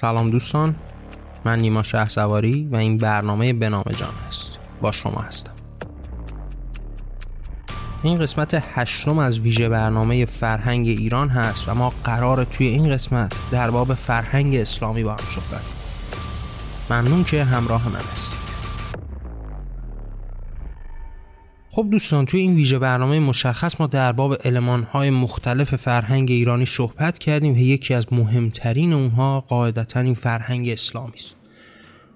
سلام دوستان من نیما شه سواری و این برنامه بنام جان است. با شما هستم. این قسمت هشتم از ویژه برنامه فرهنگ ایران هست و ما قرار توی این قسمت در باب فرهنگ اسلامی با هم صحبت ممنون که همراه من هستید. خب دوستان توی این ویژه برنامه مشخص ما در باب های مختلف فرهنگ ایرانی صحبت کردیم و یکی از مهمترین اونها قاعدتا این فرهنگ اسلامی است.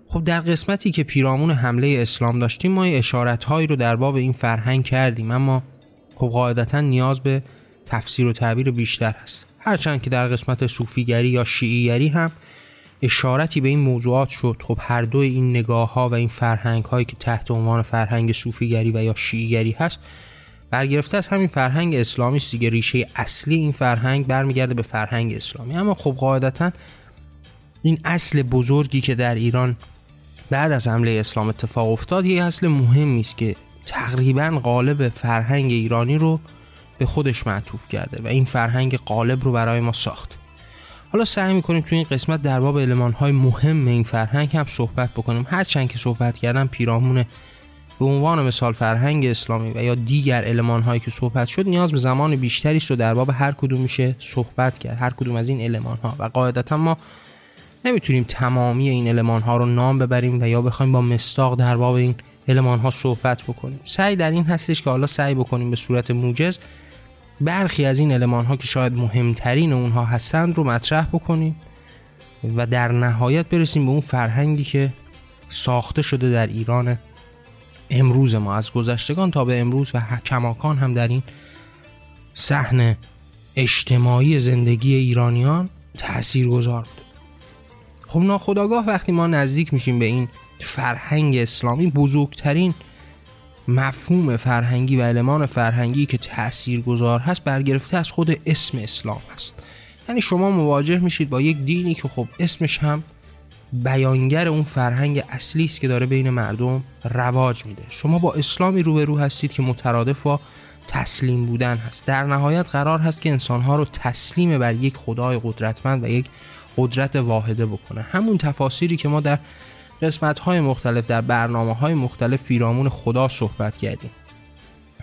خب در قسمتی که پیرامون حمله اسلام داشتیم ما اشارت هایی رو در باب این فرهنگ کردیم اما خب قاعدتا نیاز به تفسیر و تعبیر بیشتر هست. هرچند که در قسمت صوفیگری یا شیعیگری هم اشارتی به این موضوعات شد. خب هر دو این نگاه ها و این فرهنگ هایی که تحت عنوان فرهنگ صوفیگری و یا شیعیگری هست برگرفته از همین فرهنگ اسلامی است دیگه. ریشه اصلی این فرهنگ برمیگرده به فرهنگ اسلامی. اما خب قاعدتا این اصل بزرگی که در ایران بعد از حمله اسلام اتفاق افتاد یه اصل مهمی است که تقریبا قالب فرهنگ ایرانی رو به خودش معطوف کرده و این فرهنگ قالب رو برای ما ساخت. حالا سعی می‌کنیم تو این قسمت در باب علمان های مهم این فرهنگ هم صحبت بکنیم. هرچند که صحبت کردم پیرامون به عنوان مثال فرهنگ اسلامی و یا دیگر علمان هایی که صحبت شد نیاز به زمان بیشتری رو در باب هر کدوم میشه صحبت کرد. هر کدوم از این علمان ها و قاعدتا ما نمی‌تونیم تمامی این علمان ها رو نام ببریم و یا بخوایم با مستاق در باب این علمان ها صحبت بکنیم. سعی در این هستش که حالا سعی بکنیم به صورت موجز برخی از این علمان ها که شاید مهمترین اونها هستند رو مطرح بکنیم و در نهایت برسیم به اون فرهنگی که ساخته شده در ایران امروز ما. از گذشتگان تا به امروز و کماکان هم در این صحنه اجتماعی زندگی ایرانیان تأثیر گذار بود. خب ناخداگاه وقتی ما نزدیک میشیم به این فرهنگ اسلامی بزرگترین مفهوم فرهنگی و علمان فرهنگی که تأثیر گذار هست برگرفته از خود اسم اسلام هست. یعنی شما مواجه میشید با یک دینی که خب اسمش هم بیانگر اون فرهنگ اصلی است که داره بین مردم رواج میده. شما با اسلامی روبرو هستید که مترادف با تسلیم بودن هست. در نهایت قرار هست که انسانها رو تسلیم بر یک خدای قدرتمند و یک قدرت واحده بکنه. همون تفاسیری که ما در قسمت های مختلف در برنامه های مختلف فیرامون خدا صحبت کردیم.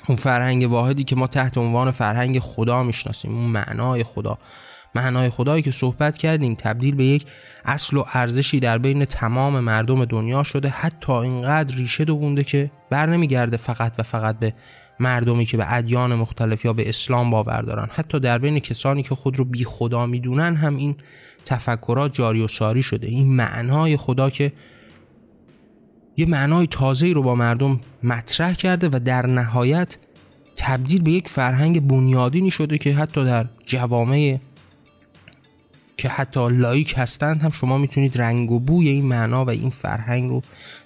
اون فرهنگ واحدی که ما تحت عنوان فرهنگ خدا می‌شناسیم اون معنای خدا. معنای خدایی که صحبت کردیم تبدیل به یک اصل و ارزشی در بین تمام مردم دنیا شده حتی اینقدر ریشه دوونده که بر نمیگرده فقط و فقط به مردمی که به ادیان مختلف یا به اسلام باور دارن. حتی در بین کسانی که خود رو بی خدا می‌دونن هم این تفکرات جاری و ساری شده. این معنای خدا که یه معنای تازه‌ای رو با مردم مطرح کرده و در نهایت تبدیل به یک فرهنگ بنیادینی شده که حتی در جوامع که حتی لایک هستند هم شما می‌تونید رنگ و بوی این معنا و این فرهنگ رو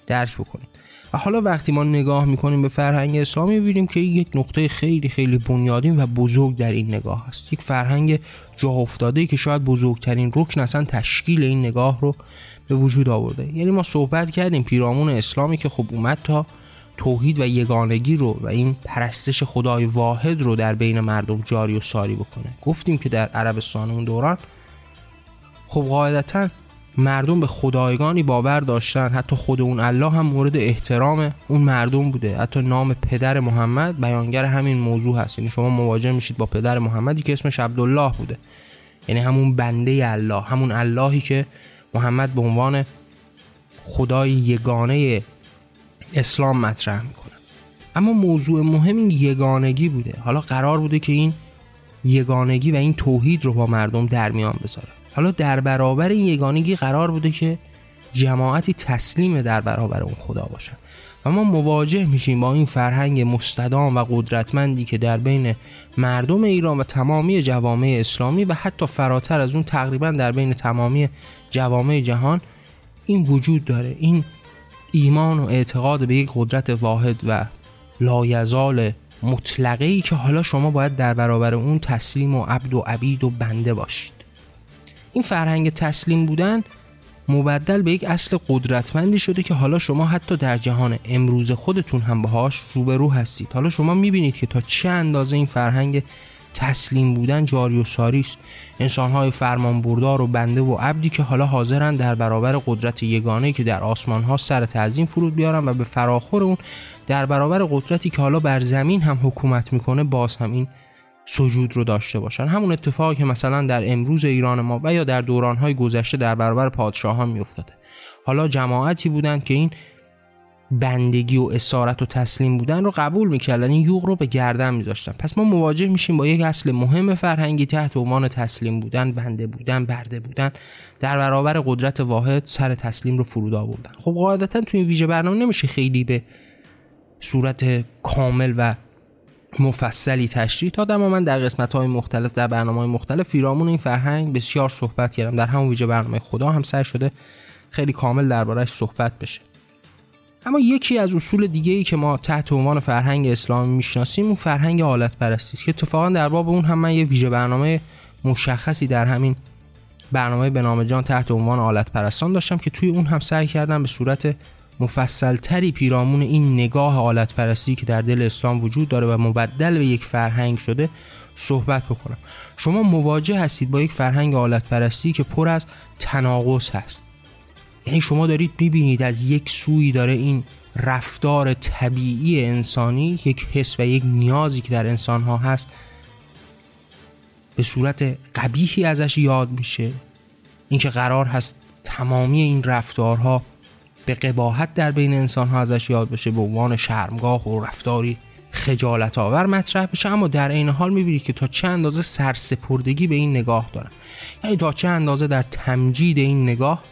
درک بکنید. و حالا وقتی ما نگاه می‌کنیم به فرهنگ اسلامی می‌بینیم که یک نقطه خیلی خیلی بنیادین و بزرگ در این نگاه هست. یک فرهنگ جا افتاده که شاید بزرگترین رکن اصلا تشکیل این نگاه رو به وجود آورده. یعنی ما صحبت کردیم پیرامون اسلامی که خب اومد تا توحید و یگانگی رو و این پرستش خدای واحد رو در بین مردم جاری و ساری بکنه. گفتیم که در عربستان اون دوران خب قاعدتا مردم به خدایگانی باور داشتن. حتی خود اون الله هم مورد احترام اون مردم بوده. حتی نام پدر محمد بیانگر همین موضوع هست. یعنی شما مواجه میشید با پدر محمدی که اسمش عبدالله بوده. یعنی همون بنده الله همون اللهی که محمد به عنوان خدای یگانه اسلام مطرح می‌کنه. اما موضوع مهم این یگانگی بوده. حالا قرار بوده که این یگانگی و این توحید رو با مردم در میان بذاره. حالا در برابر این یگانگی قرار بوده که جماعتی تسلیم در برابر اون خدا باشن. و ما مواجه میشیم با این فرهنگ مستدام و قدرتمندی که در بین مردم ایران و تمامی جوامع اسلامی و حتی فراتر از اون تقریبا در بین تمامی جوامع جهان این وجود داره. این ایمان و اعتقاد به یک قدرت واحد و لایزال مطلقه ای که حالا شما باید در برابر اون تسلیم و عبد و عبید و بنده باشید. این فرهنگ تسلیم بودن مبدل به یک اصل قدرتمندی شده که حالا شما حتی در جهان امروز خودتون هم باهاش روبرو هستید. حالا شما می‌بینید که تا چه اندازه این فرهنگ تسلیم بودن جاری و ساری است. انسانهای فرمان بردار و بنده و عبدی که حالا حاضرن در برابر قدرت یگانه که در آسمان ها سر تعظیم فرود بیارن و به فراخور اون در برابر قدرتی که حالا بر زمین هم حکومت می‌کنه باز هم این سجود رو داشته باشن. همون اتفاقی که مثلا در امروز ایران ما و یا در دورانهای گذشته در برابر پادشاهان میافتاده. حالا جماعتی بودند که این بندگی و اسارت و تسلیم بودن رو قبول می‌کردن. این یوغ رو به گردن میذاشتن. پس ما مواجه میشیم با یک اصل مهم فرهنگی تحت عنوان تسلیم بودن بنده بودن برده بودن. در برابر قدرت واحد سر تسلیم رو فرود آوردن. خب قاعدتا تو این ویژه برنامه نمیشه خیلی به صورت کامل و مفصلی تشریح دادم و من در قسمت های مختلف در برنامه های مختلف فیرامون این فرهنگ بسیار صحبت کردم. در همون ویژه برنامه خدا هم سعی شده خیلی کامل دربارهش صحبت بشه. اما یکی از اصول دیگه ای که ما تحت عنوان فرهنگ اسلامی می‌شناسیم اون فرهنگ حالت پرستی است که اتفاقا در باب اون هم من یه ویژه برنامه مشخصی در همین برنامه به نام جان تحت عنوان حالت پرستان داشتم که توی اون هم سعی کردم به صورت مفصلتری پیرامون این نگاه حالت پرستی که در دل اسلام وجود داره و مبدل به یک فرهنگ شده صحبت بکنم. شما مواجه هستید با یک فرهنگ حالت پرستی که پر از تناقض هست. یعنی شما دارید می‌بینید از یک سوی داره این رفتار طبیعی انسانی یک حس و یک نیازی که در انسان ها هست به صورت قبیحی ازش یاد میشه. اینکه قرار هست تمامی این رفتارها به قباحت در بین انسان ها ازش یاد بشه به عنوان شرمگاه و رفتاری خجالت آور مطرح بشه. اما در این حال می‌بینید که تا چه اندازه سرسپردگی به این نگاه دارن. یعنی تا چه اندازه در تمجید این نگاه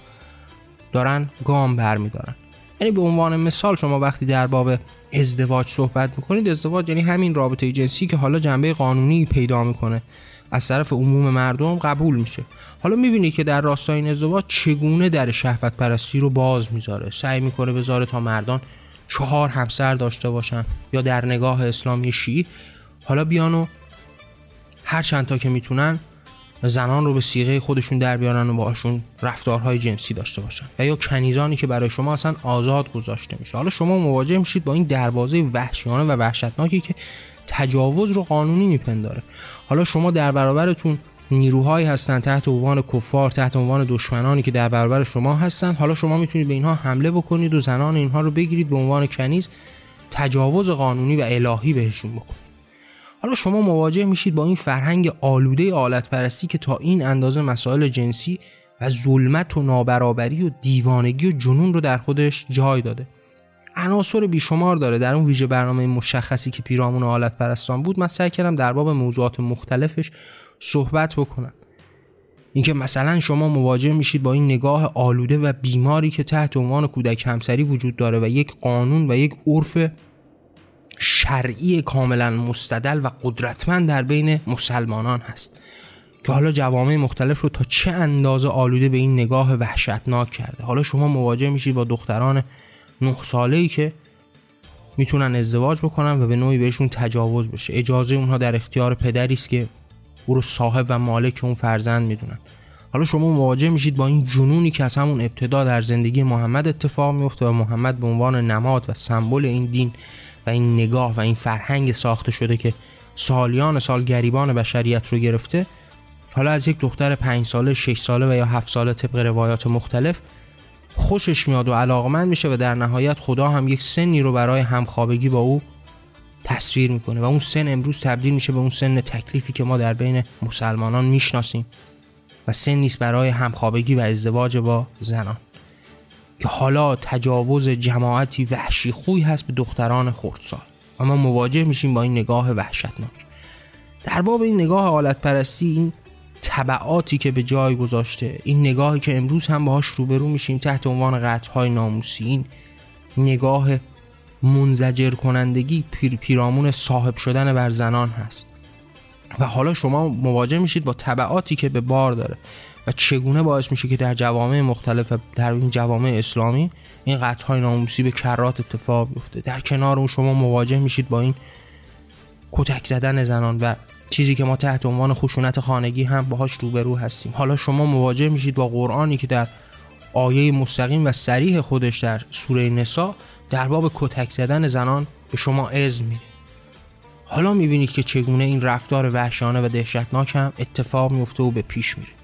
دارن گام برمیدارن. یعنی به عنوان مثال شما وقتی در باب ازدواج صحبت می‌کنید ازدواج یعنی همین رابطه جنسی که حالا جنبه قانونی پیدا می‌کنه. از طرف عموم مردم قبول میشه. حالا می‌بینید که در راستای این ازدواج چگونه در شهوت پرستی رو باز می‌ذاره؟ سعی می‌کنه بذاره تا مردان چهار همسر داشته باشن یا در نگاه اسلامی شیعی. حالا بیانو هر چند تا که می‌تونن زنان رو به سیغه خودشون در بیارن و باشون رفتارهای جنسی داشته باشن. و یا کنیزانی که برای شما اصلا آزاد گذاشته میشه. حالا شما مواجه میشید با این دروازه وحشیانه و وحشتناکی که تجاوز رو قانونی میپنداره. حالا شما در برابرتون نیروهایی هستن تحت عنوان کفار تحت عنوان دشمنانی که در برابر شما هستن. حالا شما می‌تونید به اینها حمله بکنید و زنان اینها رو بگیرید به عنوان کنیز تجاوز قانونی و الهی بهشون بکنید حالا شما مواجه میشید با این فرهنگ آلوده آلت پرستی که تا این اندازه مسائل جنسی و ظلمت و نابرابری و دیوانگی و جنون رو در خودش جای داده. عناصر بیشمار داره. در اون ویژه برنامه مشخصی که پیرامون آلت پرستان بود من سعی کردم در باب موضوعات مختلفش صحبت بکنم. اینکه مثلا شما مواجه میشید با این نگاه آلوده و بیماری که تحت عنوان کودک همسری وجود داره و یک قانون و یک عرف شرعی کاملا مستدل و قدرتمند در بین مسلمانان هست که حالا جوامع مختلف رو تا چه اندازه آلوده به این نگاه وحشتناک کرده. حالا شما مواجه میشید با دختران نه ساله ای که می‌تونن ازدواج بکنن و به نوعی بهشون تجاوز بشه. اجازه اونها در اختیار پدری است که او رو صاحب و مالک اون فرزند می‌دونن. حالا شما مواجه میشید با این جنونی که از همون ابتدا در زندگی محمد اتفاق میفته و محمد به عنوان نماد و سمبل این دین و این نگاه و این فرهنگ ساخته شده که سالیان سال گریبان بشریت رو گرفته حالا از یک دختر پنج ساله، شش ساله و یا هفت ساله طبق روایات مختلف خوشش میاد و علاقمند میشه و در نهایت خدا هم یک سنی رو برای همخوابگی با او تصویر می‌کنه و اون سن امروز تبدیل میشه به اون سن تکلیفی که ما در بین مسلمانان می‌شناسیم و سن نیست برای همخوابگی و ازدواج با زنان. که حالا تجاوز جماعتی وحشی خوی هست به دختران خردسال. و ما مواجه میشیم با این نگاه وحشتناک. در باب این نگاه حالت پرستی این طبعاتی که به جای گذاشته این نگاهی که امروز هم باهاش روبرو میشیم تحت عنوان قطعهای ناموسی این نگاه منزجر کنندگی پیر پیرامون صاحب شدن بر زنان هست. و حالا شما مواجه میشید با طبعاتی که به بار داره. چگونه باعث میشه که در جوامع مختلف و در این جوامع اسلامی این قطع های ناموسی به کرات اتفاق بیفته؟ در کنار اون شما مواجه میشید با این کتک زدن زنان و چیزی که ما تحت عنوان خشونت خانگی هم باهاش روبرو هستیم. حالا شما مواجه میشید با قرآنی که در آیه مستقیم و سریح خودش در سوره نسا در باب کتک زدن زنان به شما اذن میده. حالا می‌بینید که چگونه این رفتار وحشیانه و دهشتناک هم اتفاق میفته و به پیش میره.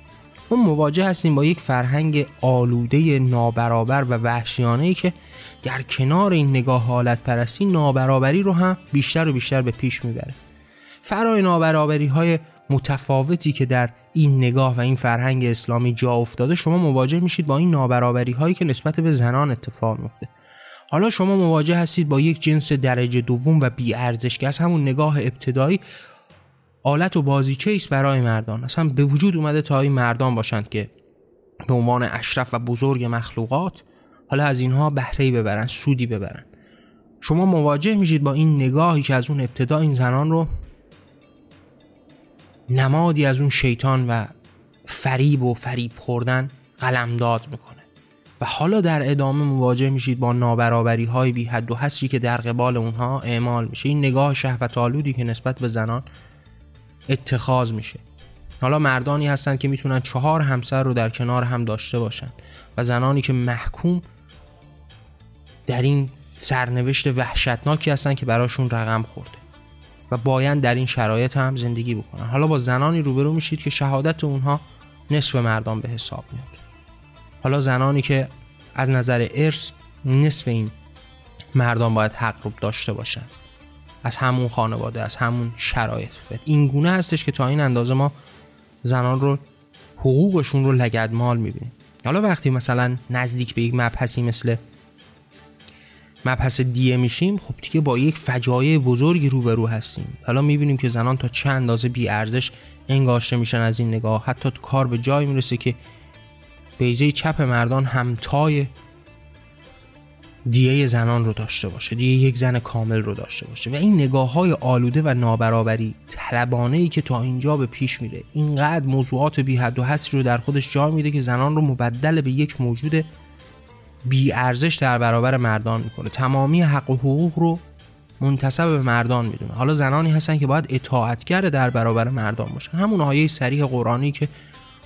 ما مواجه هستیم با یک فرهنگ آلوده نابرابر و وحشیانه ای که در کنار این نگاه حالت پرستی نابرابری رو هم بیشتر و بیشتر به پیش می‌بره. فرای نابرابری های متفاوتی که در این نگاه و این فرهنگ اسلامی جا افتاده شما مواجه میشید با این نابرابری هایی که نسبت به زنان اتفاق میفته حالا شما مواجه هستید با یک جنس درجه دوم و بی ارزش که از همون نگاه ابتدایی آلت و بازیچه است برای مردان. اصلا به وجود اومده تا این مردان باشند که به عنوان اشرف و بزرگ مخلوقات حالا از اینها بهره ببرن سودی ببرن. شما مواجه میشید با این نگاهی که از اون ابتدا این زنان رو نمادی از اون شیطان و فریب و فریب خوردن قلمداد می‌کنه. و حالا در ادامه مواجه میشید با نابرابری های بی حد و حسری که در قبال اونها اعمال میشه. این نگاه شهوت آلودی که نسبت به زنان اتخاذ میشه. حالا مردانی هستند که می‌تونن چهار همسر رو در کنار هم داشته باشن و زنانی که محکوم در این سرنوشت وحشتناکی هستن که براشون رقم خورده و باید در این شرایط هم زندگی بکنن. حالا با زنانی روبرو میشید که شهادت اونها نصف مردان به حساب میاد. حالا زنانی که از نظر ارث نصف این مردان باید حق رو داشته باشن. از همون خانواده از همون شرایط. این گونه هستش که تا این اندازه ما زنان رو حقوقشون رو لگدمال می‌بینیم. حالا وقتی مثلا نزدیک به یک مبحثی مثل مبحث دیه میشیم خب دیگه با یک فجایع بزرگی روبرو هستیم. حالا می‌بینیم که زنان تا چند اندازه بی ارزش انگاشته میشن از این نگاه. حتی کار به جای می‌رسه که بیزه چپ مردان همتای دیه زنان رو داشته باشه دیه یک زن کامل رو داشته باشه. و این نگاه های آلوده و نابرابری طلبانه ای که تا اینجا به پیش میره اینقدر موضوعات بی حد و حصری رو در خودش جا میده که زنان رو مبدل به یک موجود بی ارزش در برابر مردان می‌کنه. تمامی حق و حقوق رو منتصب به مردان می‌دونه. حالا زنانی هستن که باید اطاعتگر در برابر مردان باشن. همون آیه سریح قرآنی که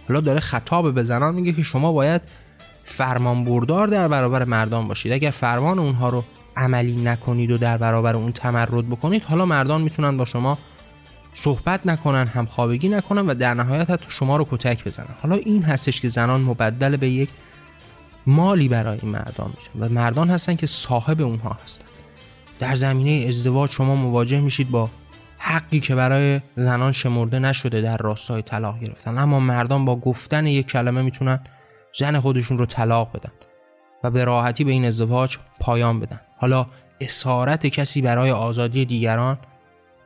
حالا داره خطاب به زنان میگه که شما باید فرمان بردار در برابر مردان باشید. اگر فرمان اونها رو عملی نکنید و در برابر اون تمرد بکنید حالا مردان می‌تونن با شما صحبت نکنن هم خوابگی نکنن و در نهایت حتی شما رو کتک بزنن. حالا این هستش که زنان مبدل به یک مالی برای این مردان میشه و مردان هستن که صاحب اونها هستن. در زمینه ازدواج شما مواجه میشید با حقی که برای زنان شمرده نشده در راستای طلاق گرفتن. اما مردان با گفتن یک کلمه می‌تونن زن خودشون رو طلاق بدن و به راحتی به این ازدواج پایان بدن. حالا اسارت کسی برای آزادی دیگران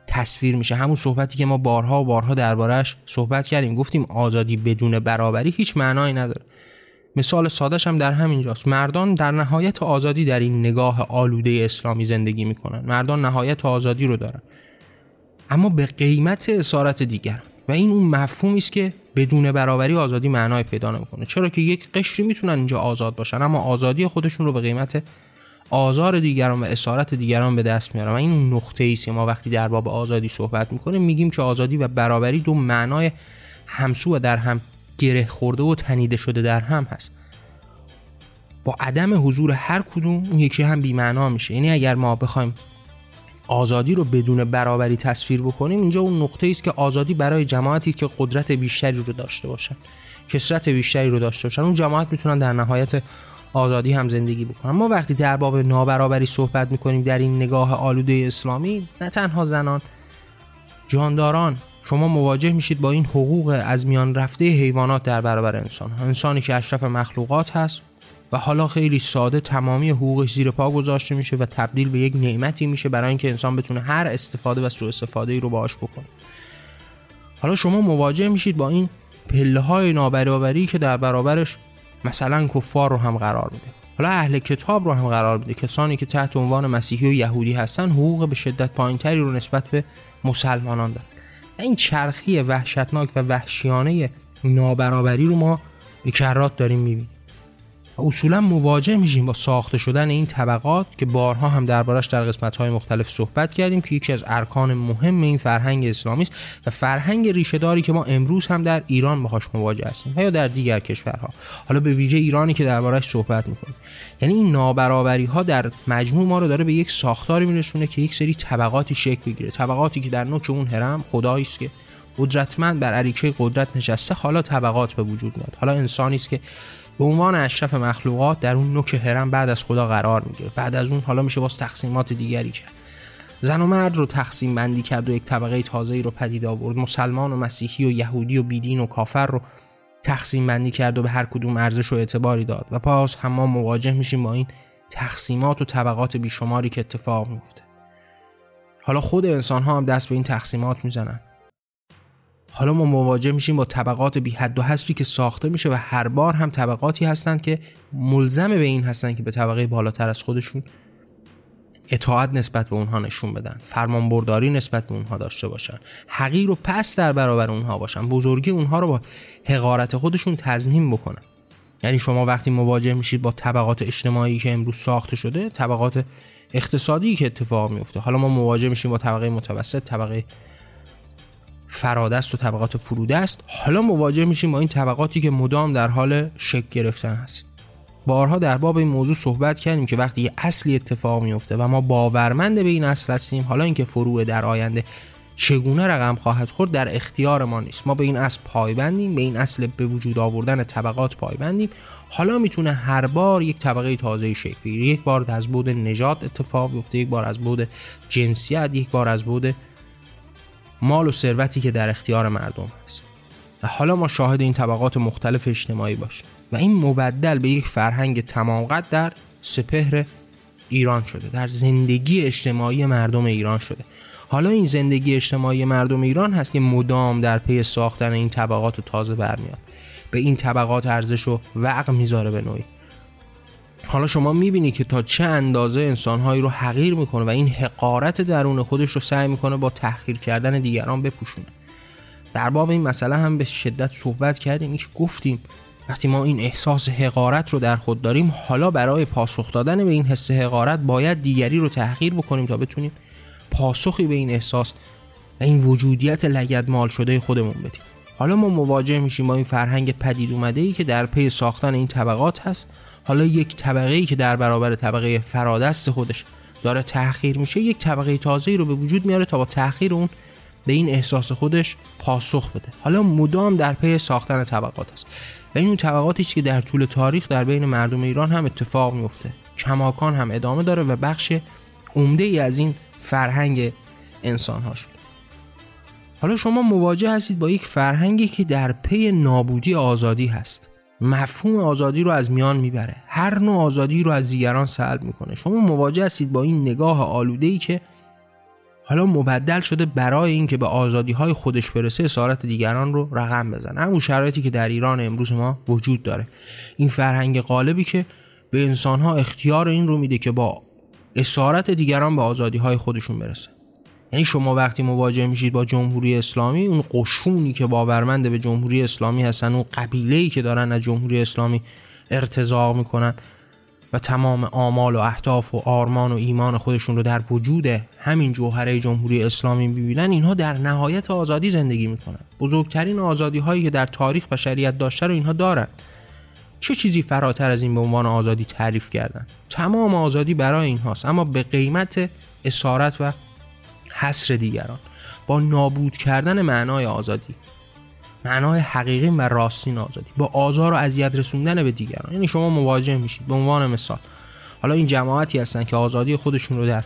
تصویر میشه. همون صحبتی که ما بارها و بارها دربارهش صحبت کردیم. گفتیم آزادی بدون برابری هیچ معنایی نداره. مثال سادش هم در همین جاست مردان در نهایت آزادی در این نگاه آلوده اسلامی زندگی می‌کنن. مردان نهایت آزادی رو دارن. اما به قیمت اسارت دیگر و این اون مفهومی است که بدون برابری آزادی معنای پیدا نمی‌کنه. چرا که یک قشری می‌تونن اینجا آزاد باشن اما آزادی خودشون رو به قیمت آزار دیگران و اسارت دیگران به دست میارن. و این اون نقطه ایست ما وقتی در باب آزادی صحبت می‌کنیم میگیم که آزادی و برابری دو معنای همسو و در هم گره خورده و تنیده شده در هم هست. با عدم حضور هر کدوم اون یکی هم بیمعنا میشه. یعنی اگر ما بخوایم آزادی رو بدون برابری تصویر بکنیم اینجا اون نقطه است که آزادی برای جماعتی که قدرت بیشتری رو داشته باشن کسرت بیشتری رو داشته باشن. اون جماعت می‌تونن در نهایت آزادی هم زندگی بکنن. ما وقتی در باب نابرابری صحبت می‌کنیم در این نگاه آلوده اسلامی نه تنها زنان جانداران. شما مواجه میشید با این حقوق از میان رفته حیوانات در برابر انسان انسانی که اشرف مخلوقات هست و حالا خیلی ساده تمامی حقوقش زیر پا گذاشته میشه و تبدیل به یک نعمتی میشه برای اینکه انسان بتونه هر استفاده و سوء استفاده ای رو باهاش بکنه. حالا شما مواجه میشید با این پله های نابرابری که در برابرش مثلا کفار رو هم قرار میده. حالا اهل کتاب رو هم قرار میده. کسانی که تحت عنوان مسیحی و یهودی هستن حقوق به شدت پایینتری رو نسبت به مسلمانان دارن. این چرخی وحشتناک و وحشیانه نابرابری رو ما به کرات داریم می‌بینیم. اصولا مواجه میشیم با ساخته شدن این طبقات که بارها هم دربارش در قسمت های مختلف صحبت کردیم که یکی از ارکان مهم این فرهنگ اسلامی است و فرهنگ ریشهداری که ما امروز هم در ایران باهاش مواجه هستیم و یا در دیگر کشورها. حالا به ویژه ایرانی که دربارش صحبت می‌کنیم. یعنی این نابرابری ها در مجموع ما رو داره به یک ساختاری میرسونه که یک سری طبقاتی شکل بگیره طبقاتی که در نوک اون هرم خدایی که قدرتمند بر عریکه قدرت نشسته حالا طبقات به وجود میاد. حالا انسانی است که به عنوان اشرف مخلوقات در اون نوک هرم بعد از خدا قرار می‌گیره بعد از اون حالا میشه باز تقسیمات دیگری کرد. زن و مرد رو تقسیم بندی کرد و یک طبقه تازه رو پدید آورد. مسلمان و مسیحی و یهودی و بیدین و کافر رو تقسیم بندی کرد و به هر کدوم ارزش و اعتباری داد. و باز هم ما مواجه میشیم با این تقسیمات و طبقات بیشماری که اتفاق میفته حالا خود انسان ها هم دست به این تقسیمات می‌زنن. حالا ما مواجه میشیم با طبقات بی حد و حصری که ساخته میشه و هر بار هم طبقاتی هستند که ملزم به این هستند که به طبقه بالاتر از خودشون اطاعت نسبت به اونها نشون بدن فرمان برداری نسبت به اونها داشته باشن حقیر و پس در برابر اونها باشن بزرگی اونها رو با حقارت خودشون تضمین بکنن. یعنی شما وقتی مواجه میشید با طبقات اجتماعی که امروز ساخته شده طبقات اقتصادی که اتفاق میفته. حالا ما مواجه میشیم با طبقه متوسط طبقه فرادست و طبقات فرودست حالا مواجه میشیم با این طبقاتی که مدام در حال شک گرفتن هست. بارها در باب این موضوع صحبت کردیم که وقتی یه اصلی اتفاق میفته و ما باورمند به این اصل هستیم حالا اینکه فروع در آینده چگونه رقم خواهد خورد در اختیار ما نیست. ما به این اصل پایبندیم به این اصل به وجود آوردن طبقات پایبندیم. حالا می‌تونه هر بار یک طبقه تازه شکل بگیره. یک بار از بود نژاد اتفاق بیفته یک بار از بود جنسیت یک بار از بود مال و ثروتی که در اختیار مردم هست. و حالا ما شاهد این طبقات مختلف اجتماعی باشیم. و این مبدل به یک فرهنگ تمام در سپهر ایران شده. در زندگی اجتماعی مردم ایران شده. حالا این زندگی اجتماعی مردم ایران هست که مدام در پی ساختن این طبقات تازه برمیاد. به این طبقات ارزش و وقع می‌ذاره به نوعی. حالا شما می‌بینی که تا چه اندازه انسانهایی رو حقیر می‌کنه و این حقارت درون خودش رو سعی می‌کنه با تحقیر کردن دیگران بپوشونه. در باب این مسئله هم به شدت صحبت کردیم این گفتیم وقتی ما این احساس حقارت رو در خود داریم حالا برای پاسخ دادن به این حس حقارت باید دیگری رو تحقیر بکنیم تا بتونیم پاسخی به این احساس و این وجودیت لگد مال شده خودمون بدیم. حالا ما مواجه میشیم با این فرهنگ پدید اومده ای که در پی ساختن این طبقات هست. حالا یک طبقه ای که در برابر طبقه فرادست خودش داره تأخیر میشه یک طبقه تازه رو به وجود میاره تا با تأخیر اون به این احساس خودش پاسخ بده. حالا مدام در پی ساختن طبقات است. و این اون طبقاتی که در طول تاریخ در بین مردم ایران هم اتفاق میفته کماکان هم ادامه داره و بخش عمده ای از این فرهنگ انسان ها شد. حالا شما مواجه هستید با یک فرهنگی که در پی نابودی آزادی هست. مفهوم آزادی رو از میان می‌بره. هر نوع آزادی رو از دیگران سلب می‌کنه. شما مواجه هستید با این نگاه آلوده ای که حالا مبدل شده برای اینکه به آزادی های خودش برسه اسارت دیگران رو رقم بزنه. همون شرایطی که در ایران امروز ما وجود داره. این فرهنگ غالبی که به انسان ها اختیار این رو میده که با اسارت دیگران به آزادی های خودشون برسه. یعنی شما وقتی مواجه میشید با جمهوری اسلامی اون قشونی که باورمند به جمهوری اسلامی هستن اون قبیله ای که دارن از جمهوری اسلامی ارتضاع می‌کنن و تمام آمال و اهداف و آرمان و ایمان خودشون رو در وجود همین جوهره جمهوری اسلامی ببینن اینها در نهایت آزادی زندگی می‌کنن. بزرگترین آزادی هایی که در تاریخ بشریت داشته رو اینها دارن. چه چیزی فراتر از این به عنوان آزادی تعریف کردن؟ تمام آزادی برای اینهاست اما به قیمت اسارت و حصر دیگران. با نابود کردن معنای آزادی. معنای حقیقی و راستین آزادی. با آزار و اذیت رسوندن به دیگران. یعنی شما مواجه میشید. به عنوان مثال. حالا این جماعتی هستن که آزادی خودشون رو در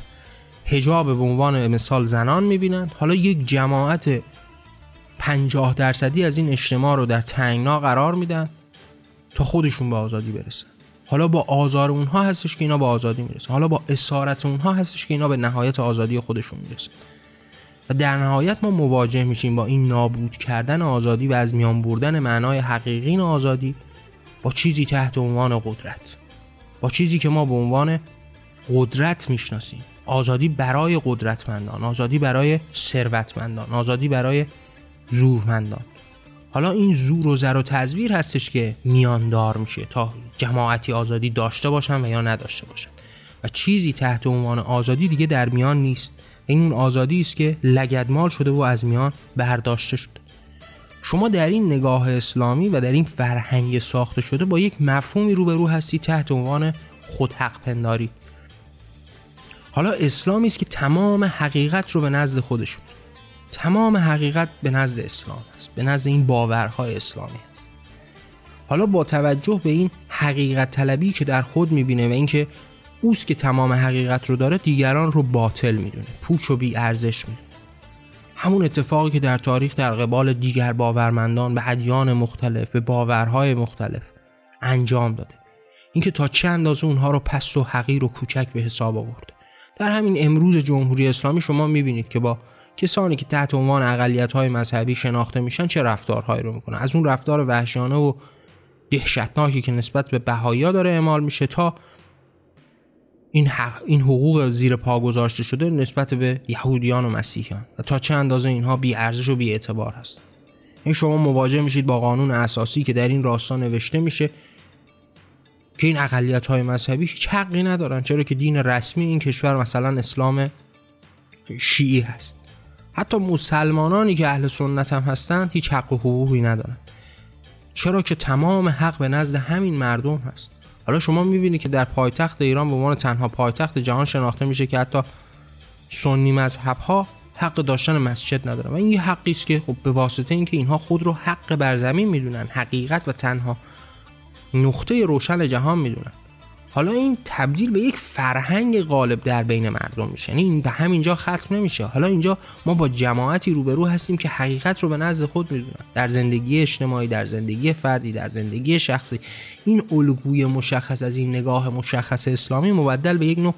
حجاب به عنوان مثال زنان می‌بینن. حالا یک جماعت پنجاه درصدی از این اجتماع رو در تنگنا قرار میدن تا خودشون به آزادی برسن. حالا با آزار اونها هستش که اینا به آزادی می‌رسن. حالا با اسارت اونها هستش که اینا به نهایت آزادی خودشون می‌رسن. و در نهایت ما مواجه میشیم با این نابود کردن آزادی و از میان بردن معنای حقیقی آزادی با چیزی تحت عنوان قدرت. با چیزی که ما به عنوان قدرت می‌شناسیم. آزادی برای قدرتمندان آزادی برای ثروتمندان آزادی برای زورمندان حالا این زور و زر و تزویر هستش که میاندار میشه تا جماعتی آزادی داشته باشن و یا نداشته باشن. و چیزی تحت عنوان آزادی دیگه در میان نیست. این اون آزادی است که لگدمال شده و از میان برداشته شده شما در این نگاه اسلامی و در این فرهنگ ساخته شده با یک مفهومی روبرو هستی تحت عنوان خودحق پنداری حالا اسلامی است که تمام حقیقت رو به نزد خودشون تمام حقیقت به نزد اسلام است به نزد این باورهای اسلامی است حالا با توجه به این حقیقت طلبی که در خود می‌بینه و اینکه اوست که تمام حقیقت رو داره دیگران رو باطل می‌دونه پوچ و بی ارزش می‌دونه. همون اتفاقی که در تاریخ در قبال دیگر باورمندان به ادیان مختلف به باورهای مختلف انجام داده. اینکه تا چه اندازه اونها رو پست و حقیر و کوچک به حساب آورده. در همین امروز جمهوری اسلامی شما می‌بینید که با کسانی که تحت عنوان اقلیت های مذهبی شناخته میشن چه رفتارهایی رو می‌کنن؟ از اون رفتار وحشیانه و دهشتناکی که نسبت به بهایی داره اعمال میشه تا این, حق، این حقوق زیر پا گذاشته شده نسبت به یهودیان و مسیحیان. و تا چه اندازه اینها بی ارزش و بی اعتبار هستند این شما مواجه میشید با قانون اساسی که در این راستا نوشته میشه که این اقلیت های مذهبی هیچ حقی ندارن چرا که دین رسمی این کشور مثلا اسلام شیعی هست. حتی مسلمانانی که اهل سنت هم هستند هیچ حق و حقوقی ندارن. چرا که تمام حق به نزد همین مردم هست. حالا شما می‌بینید که در پایتخت ایران به عنوان تنها پایتخت جهان شناخته میشه که حتی سنی مذهب ها حق داشتن مسجد ندارن. و این یه حقی است که خب به واسطه اینکه اینها خود رو حق بر زمین می‌دونن حقیقت و تنها نقطه روشن جهان می‌دونن. حالا این تبدیل به یک فرهنگ غالب در بین مردم میشه. یعنی این به همینجا ختم نمیشه. حالا اینجا ما با جماعتی روبرو هستیم که حقیقت رو به نزد خود می‌دونن. در زندگی اجتماعی در زندگی فردی در زندگی شخصی. این الگوی مشخص از این نگاه مشخص اسلامی مبدل به یک نوع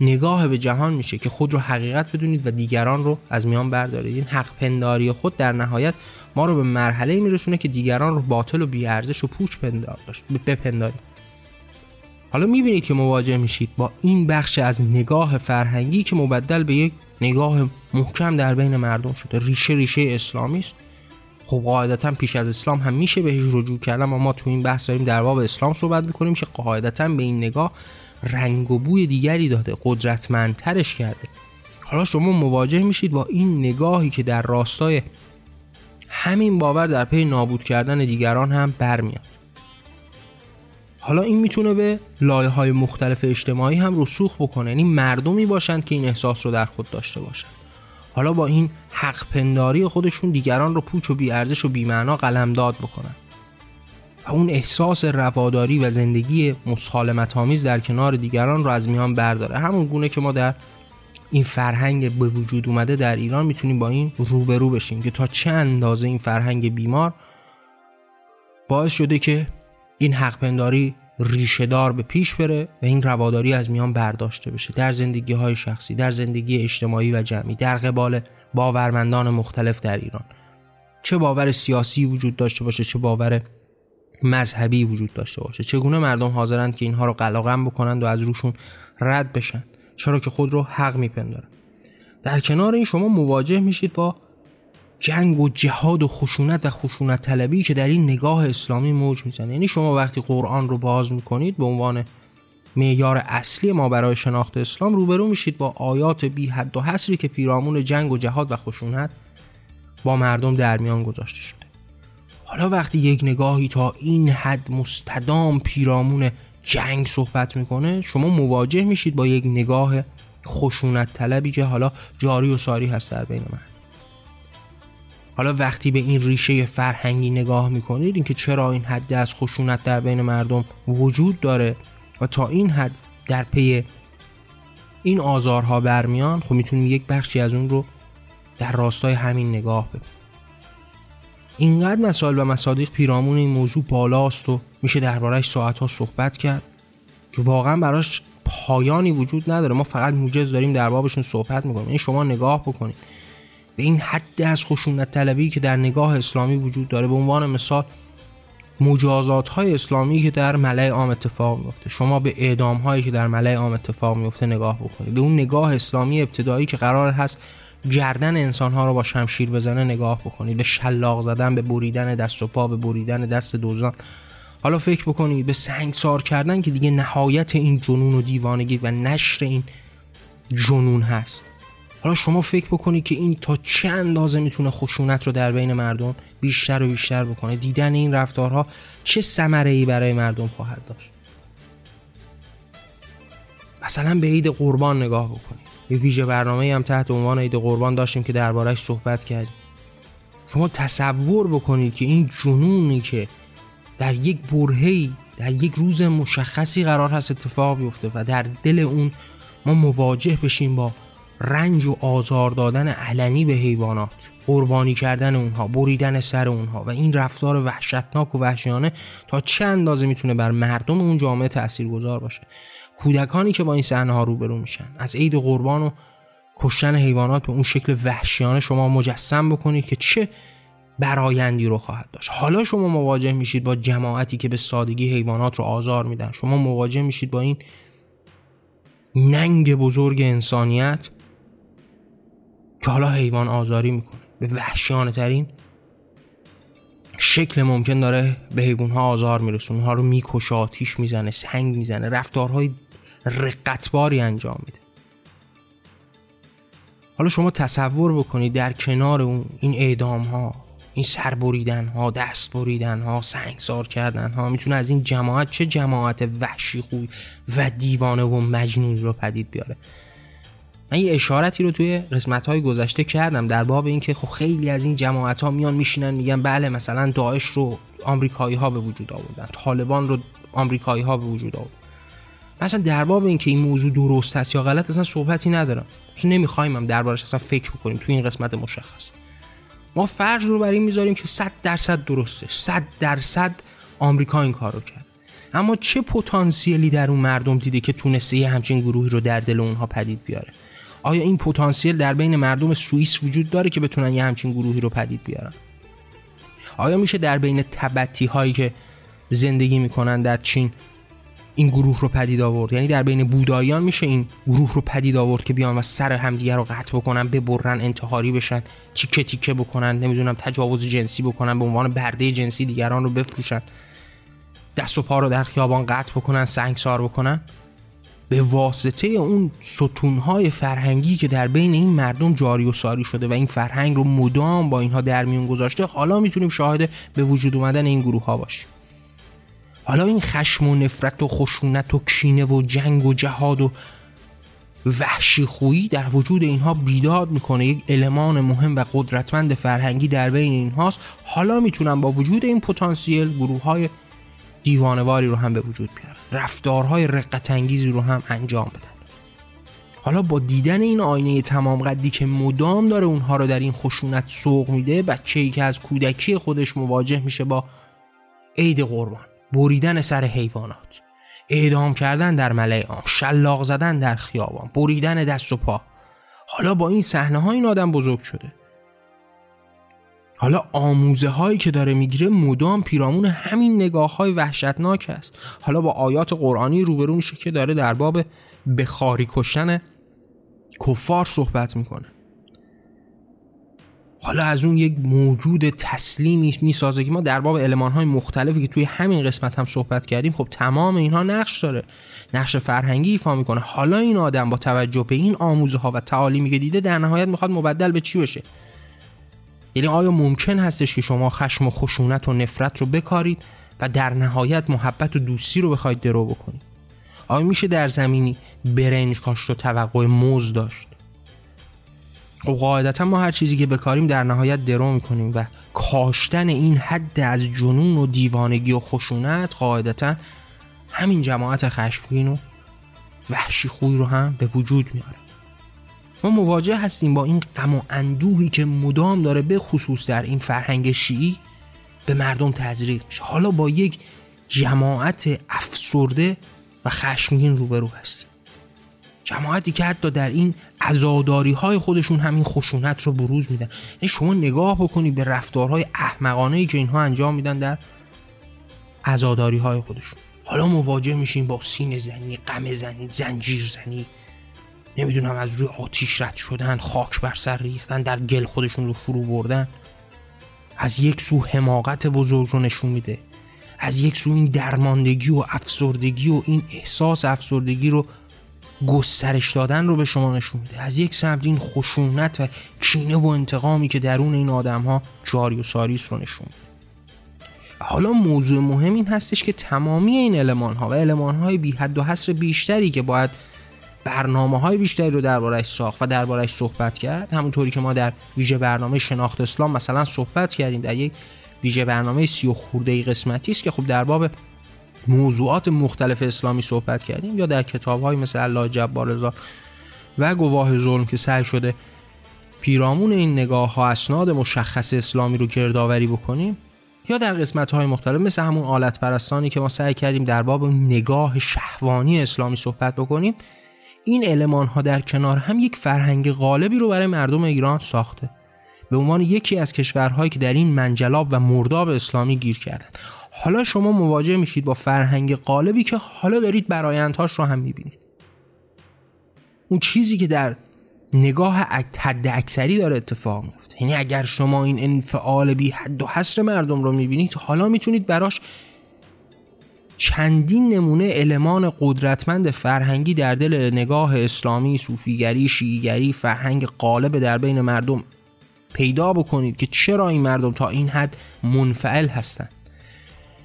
نگاه به جهان میشه که خود رو حقیقت بدونید و دیگران رو از میان بردارید. این حق پنداری خود در نهایت ما رو به مرحله میرسونه که دیگران رو باطل و بیارزش و پوچ پندار بپنداریم. حالا می‌بینید که مواجه میشید با این بخش از نگاه فرهنگی که مبدل به یک نگاه محکم در بین مردم شده. ریشه ریشه اسلامی است خب قاعدتا پیش از اسلام هم میشه بهش رجوع کردن اما ما تو این بحث داریم در باب اسلام صحبت می‌کنیم که قاعدتا به این نگاه رنگ و بوی دیگری داده قدرتمندترش کرده. حالا شما مواجه میشید با این نگاهی که در راستای همین باور در پی نابود کردن دیگران هم برمیاد. حالا این می‌تونه به لایه های مختلف اجتماعی هم رسوخ بکنه. یعنی مردمی باشند که این احساس رو در خود داشته باشند. حالا با این حق پنداری خودشون دیگران رو پوچ و بیارزش و بیمعنا قلمداد بکنن. و اون احساس رواداری و زندگی مسالمت آمیز در کنار دیگران رو از میان برداره. همون گونه که ما در این فرهنگ به وجود اومده در ایران می‌تونیم با این روبرو بشیم که تا چه اندازه این فرهنگ بیمار باعث شده که این حق پنداری ریشهدار به پیش بره و این رواداری از میان برداشته بشه. در زندگی های شخصی در زندگی اجتماعی و جمعی در قبال باورمندان مختلف در ایران. چه باور سیاسی وجود داشته باشه چه باور مذهبی وجود داشته باشه. چگونه مردم حاضرند که اینها رو قلاقم بکنند و از روشون رد بشن؟ چرا که خود رو حق میپندارن. در کنار این شما مواجه میشید با جنگ و جهاد و خشونت و خشونت طلبی که در این نگاه اسلامی موج می‌زنه. یعنی شما وقتی قرآن رو باز می‌کنید به عنوان معیار اصلی ما برای شناخت اسلام روبرو میشید با آیات بی حد و حصری که پیرامون جنگ و جهاد و خشونت با مردم در میان گذاشته شده. حالا وقتی یک نگاهی تا این حد مستدام پیرامون جنگ صحبت می‌کنه شما مواجه میشید با یک نگاه خشونت طلبی که حالا جاری و ساری هست در بین من حالا وقتی به این ریشه فرهنگی نگاه می‌کنید اینکه چرا این حد از خشونت در بین مردم وجود داره و تا این حد در پی این آزارها برمیان خب می‌تونیم یک بخشی از اون رو در راستای همین نگاه ببینیم. اینقدر مسائل و مصادیق پیرامون این موضوع بالاست و میشه دربارهش ساعتها صحبت کرد که واقعا براش پایانی وجود نداره. ما فقط موجز داریم در بابشون صحبت می‌کنیم. این یعنی شما نگاه بکنید. به این حد از خشونت طلبی که در نگاه اسلامی وجود داره به عنوان مثال مجازات های اسلامی که در ملع عام اتفاق میفته شما به اعدام هایی که در ملع عام اتفاق میفته نگاه بکنید. به اون نگاه اسلامی ابتدایی که قرار هست گردن انسان ها رو با شمشیر بزنه نگاه بکنید. به شلاق زدن به بریدن دست و پا به بریدن دست دوزان. حالا فکر بکنید به سنگسار کردن که دیگه نهایت این جنون و دیوانگی و نشر این جنون هست. حالا شما فکر بکنید که این تا چه اندازه می‌تونه خشونت رو در بین مردم بیشتر و بیشتر بکنه؟ دیدن این رفتارها چه ثمره ای برای مردم خواهد داشت؟ مثلا به عید قربان نگاه بکنید یه ویژه برنامه هم تحت عنوان عید قربان داشتیم که دربارهش صحبت کردیم. شما تصور بکنید که این جنونی که در یک برهی در یک روز مشخصی قرار هست اتفاق بیفته و در دل اون ما مواجه بشیم با رنج و آزار دادن علنی به حیوانات قربانی کردن اونها بریدن سر اونها و این رفتار وحشتناک و وحشیانه تا چه اندازه می‌تونه بر مردم اون جامعه تاثیرگذار باشه؟ کودکانی که با این صحنه ها روبرو میشن از عید قربان و کشتن حیوانات به اون شکل وحشیانه شما مجسم بکنید که چه برایندی رو خواهد داشت. حالا شما مواجه میشید با جماعتی که به سادگی حیوانات رو آزار میدن. شما مواجه میشید با این ننگ بزرگ انسانیت که حالا حیوان آزاری می‌کنه. به وحشیانه ترین شکل ممکن داره به حیوان ها آزار میرسونه. اونها رو می‌کشه آتیش می‌زنه سنگ می‌زنه رفتارهای رقتباری انجام میده. حالا شما تصور بکنید در کنار اون این اعدام ها این سر بریدن ها دست بریدن ها سنگسار کردن ها می‌تونه از این جماعت چه جماعت وحشی خوی و دیوانه و مجنون رو پدید بیاره. من یه اشارتی رو توی قسمت های گذشته کردم در باب اینکه خب خیلی از این جماعت ها میان میشینن میگن بله مثلا داعش رو آمریکایی ها به وجود آوردن طالبان رو آمریکایی ها به وجود آوردن مثلا در باب اینکه این موضوع درست است یا غلط اصلا صحبتی ندارم. چون نمی‌خوایم هم دربارش اصلا فکر بکنیم توی این قسمت مشخص. ما فرض رو بر این می‌ذاریم که 100 درصد درسته. 100 درصد آمریکا این کارو کرد. اما چه پتانسیلی در اون مردم دیده که تونسته یه همچین گروهی رو در دل اونها پدید بیاره؟ آیا این پتانسیل در بین مردم سوئیس وجود داره که بتونن یه همچین گروهی رو پدید بیارن؟ آیا میشه در بین تبتی هایی که زندگی می‌کنن در چین این گروه رو پدید آورد؟ یعنی در بین بودایان میشه این گروه رو پدید آورد که بیان و سر همدیگه رو قطع بکنن ببرن انتحاری بشن تیکه تیکه بکنن نمی‌دونم تجاوز جنسی بکنن به عنوان برده جنسی دیگران رو بفروشن دست و پا رو در خیابان قطع بکنن سنگسار بکنن؟ به واسطه اون ستونهای فرهنگی که در بین این مردم جاری و ساری شده و این فرهنگ رو مدام با اینها در میون گذاشته حالا می‌تونیم شاهد به وجود اومدن این گروه ها باشیم. حالا این خشم و نفرت و خشونت و کینه و جنگ و جهاد و وحشی خویی در وجود اینها بیداد می‌کنه یک المان مهم و قدرتمند فرهنگی در بین اینهاست. حالا می‌تونن با وجود این پتانسیل گروه های دیوانواری رو هم به وجود بیارن. رفتارهای رقت انگیزی رو هم انجام بدن. حالا با دیدن این آینه تمام قدی که مدام داره اونها رو در این خشونت سوق میده بچه ای که از کودکی خودش مواجه میشه با عید قربان بریدن سر حیوانات اعدام کردن در ملعه عام شلاق زدن در خیابان بریدن دست و پا. حالا با این صحنه ها این آدم بزرگ شده. حالا آموزه هایی که داره می‌گیره مدام پیرامون همین نگاه های وحشتناک است. حالا با آیات قرآنی روبرو میشه که داره در باب بخاری کشتن کفار صحبت می‌کنه. حالا از اون یک موجود تسلیمی می‌سازه که ما در باب علمان های مختلفی که توی همین قسمت هم صحبت کردیم خب تمام اینها نقش داره. نقش فرهنگی ایفا می‌کنه. حالا این آدم با توجه به این آموزه ها و تعالیمی که دیده در نهایت می‌خواد مبدل به چی بشه؟ یعنی آیا ممکن هستش که شما خشم و خشونت و نفرت رو بکارید و در نهایت محبت و دوستی رو بخواید درو بکنید؟ آیا میشه در زمینی برنج کاشت و توقع موز داشت؟ خب قاعدتا ما هر چیزی که بکاریم در نهایت درو می‌کنیم و کاشتن این حد از جنون و دیوانگی و خشونت قاعدتا همین جماعت خشمگین و وحشی خوی رو هم به وجود میاره. ما مواجه هستیم با این غم و اندوهی که مدام داره به خصوص در این فرهنگ شیعی به مردم تزریق میشه. حالا با یک جماعت افسرده و خشمگین روبرو هستیم. جماعتی که حتی در این عزاداری های خودشون همین خشونت رو بروز میدن. یعنی شما نگاه بکنید به رفتارهای احمقانه ای که اینها انجام میدن در عزاداری های خودشون. حالا مواجه میشیم با سین زنی، غم زنی، زنجیر زنی نمی‌دونم از روی آتیش رد شدن خاک بر سر ریختن در گل خودشون رو فرو بردن. از یک سو حماقت بزرگ رو نشون میده. از یک سو این درماندگی و افسردگی و این احساس افسردگی رو گسترش دادن رو به شما نشون میده. از یک سمت این خشونت و کینه و انتقامی که درون این آدم ها جاری و ساریس رو نشون میده. حالا موضوع مهم این هستش که تمامی این علمان ها و علمان های بی حد و حصر بیشتری که باید برنامه های بیشتری رو دربارش ساخت و دربارش صحبت کرد. همونطوری که ما در ویژه برنامه شناخت اسلام مثلا صحبت کردیم در یک ویژه برنامه سی و خورده ای قسمتی است که خب در باب موضوعات مختلف اسلامی صحبت کردیم یا در کتاب های مثل الله جبار رضا و گواه ظلم که سعی شده پیرامون این نگاه ها اسناد مشخص اسلامی رو گردآوری بکنیم یا در قسمت های مختلف مثل همون آلت پرستانی که ما سعی کردیم در باب نگاه شهوانی اسلامی صحبت بکنیم این علمان ها در کنار هم یک فرهنگ غالبی رو برای مردم ایران ساخته. به عنوان یکی از کشورهایی که در این منجلاب و مرداب اسلامی گیر کردن. حالا شما مواجه میشید با فرهنگ غالبی که حالا دارید برایندهاش رو هم می‌بینید. اون چیزی که در نگاه حد اکثری داره اتفاق میفته یعنی اگر شما این انفعال بی حد و حصر مردم رو می‌بینید حالا می‌تونید براش چندین نمونه المان قدرتمند فرهنگی در دل نگاه اسلامی، صوفیگری، شیعیگری، فرهنگ قالب در بین مردم پیدا بکنید که چرا این مردم تا این حد منفعل هستند؟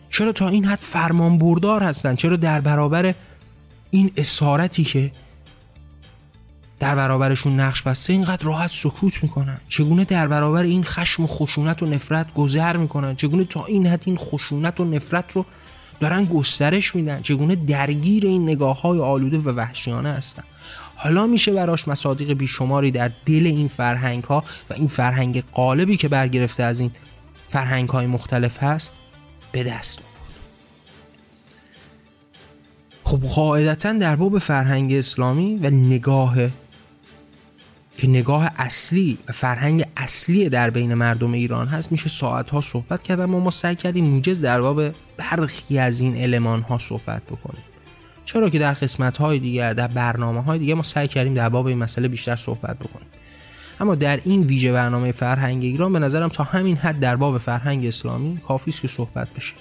چرا تا این حد فرمان بردار هستند؟ چرا در برابر این اسارتی که در برابرشون نقش بسته اینقدر راحت سکوت می‌کنن؟ چگونه در برابر این خشم و خشونت و نفرت گذر می‌کنن؟ چگونه تا این حد این خشونت و نفرت رو دارن گسترش میدن. چگونه درگیر این نگاه های آلوده و وحشیانه هستن. حالا میشه براش مصادیق بیشماری در دل این فرهنگ ها و این فرهنگ قالبی که برگرفته از این فرهنگ های مختلف هست به دست آورد. خب قاعدتا در باب فرهنگ اسلامی و نگاه که نگاه اصلی و فرهنگ اصلی در بین مردم ایران هست میشه ساعت ها صحبت کرد اما ما سعی کردیم موجز در باب برخی از این علمان ها صحبت بکنیم. چرا که در قسمت های دیگر در برنامه های دیگه ما سعی کردیم در باب این مسئله بیشتر صحبت بکنیم. اما در این ویژه برنامه فرهنگ ایران به نظرم تا همین حد در باب فرهنگ اسلامی کافی است که صحبت بشه.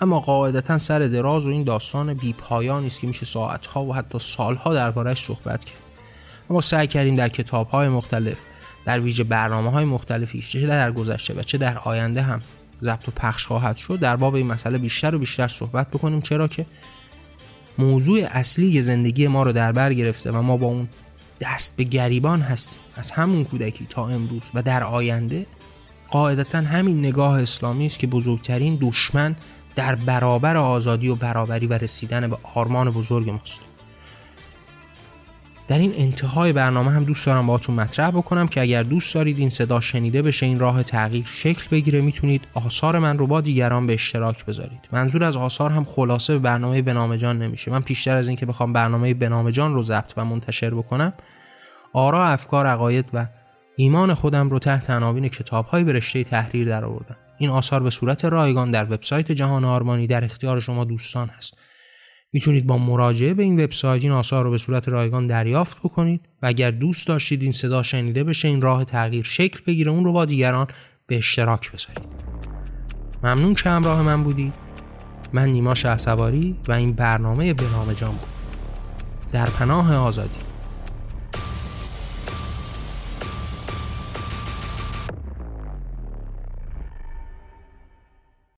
اما قاعدتا سر دراز و این داستان بی پایانی است که میشه ساعت ها و حتی سالها دربارش صحبت کرد. ما سعی کردیم در کتاب های مختلف در ویژه برنامه های مختلفی چه در گذشته و چه در آینده هم ضبط و پخش خواهد شد در باب این مسئله بیشتر و بیشتر صحبت بکنیم. چرا که موضوع اصلی زندگی ما رو در بر گرفته و ما با اون دست به گریبان هستیم. از همون کودکی تا امروز و در آینده قاعدتا همین نگاه اسلامی است که بزرگترین دشمن در برابر آزادی و برابری و رسیدن به آرمان بزرگ ماست. در این انتهای برنامه هم دوست دارم باهاتون مطرح بکنم که اگر دوست دارید این صدا شنیده بشه این راه تغییر شکل بگیره می‌تونید آثار من رو با دیگران به اشتراک بذارید. منظور از آثار هم خلاصه به برنامه بنامجان نمیشه. من پیشتر از اینکه بخوام برنامه بنامجان رو ضبط و منتشر بکنم آرا افکار عقاید و ایمان خودم رو تحت عناوین کتاب‌های به رشته تحریر درآوردم. این آثار به صورت رایگان در وبسایت جهان آرمانی در اختیار شما دوستان هست. می‌تونید با مراجعه به این وبسایت این آثار رو به صورت رایگان دریافت بکنید و اگر دوست داشتید این صدا شنیده بشه این راه تغییر شکل بگیره اون رو با دیگران به اشتراک بذارید. ممنون که همراه من بودید. من نیما شهسواری و این برنامه به نام جان بود. در پناه آزادی.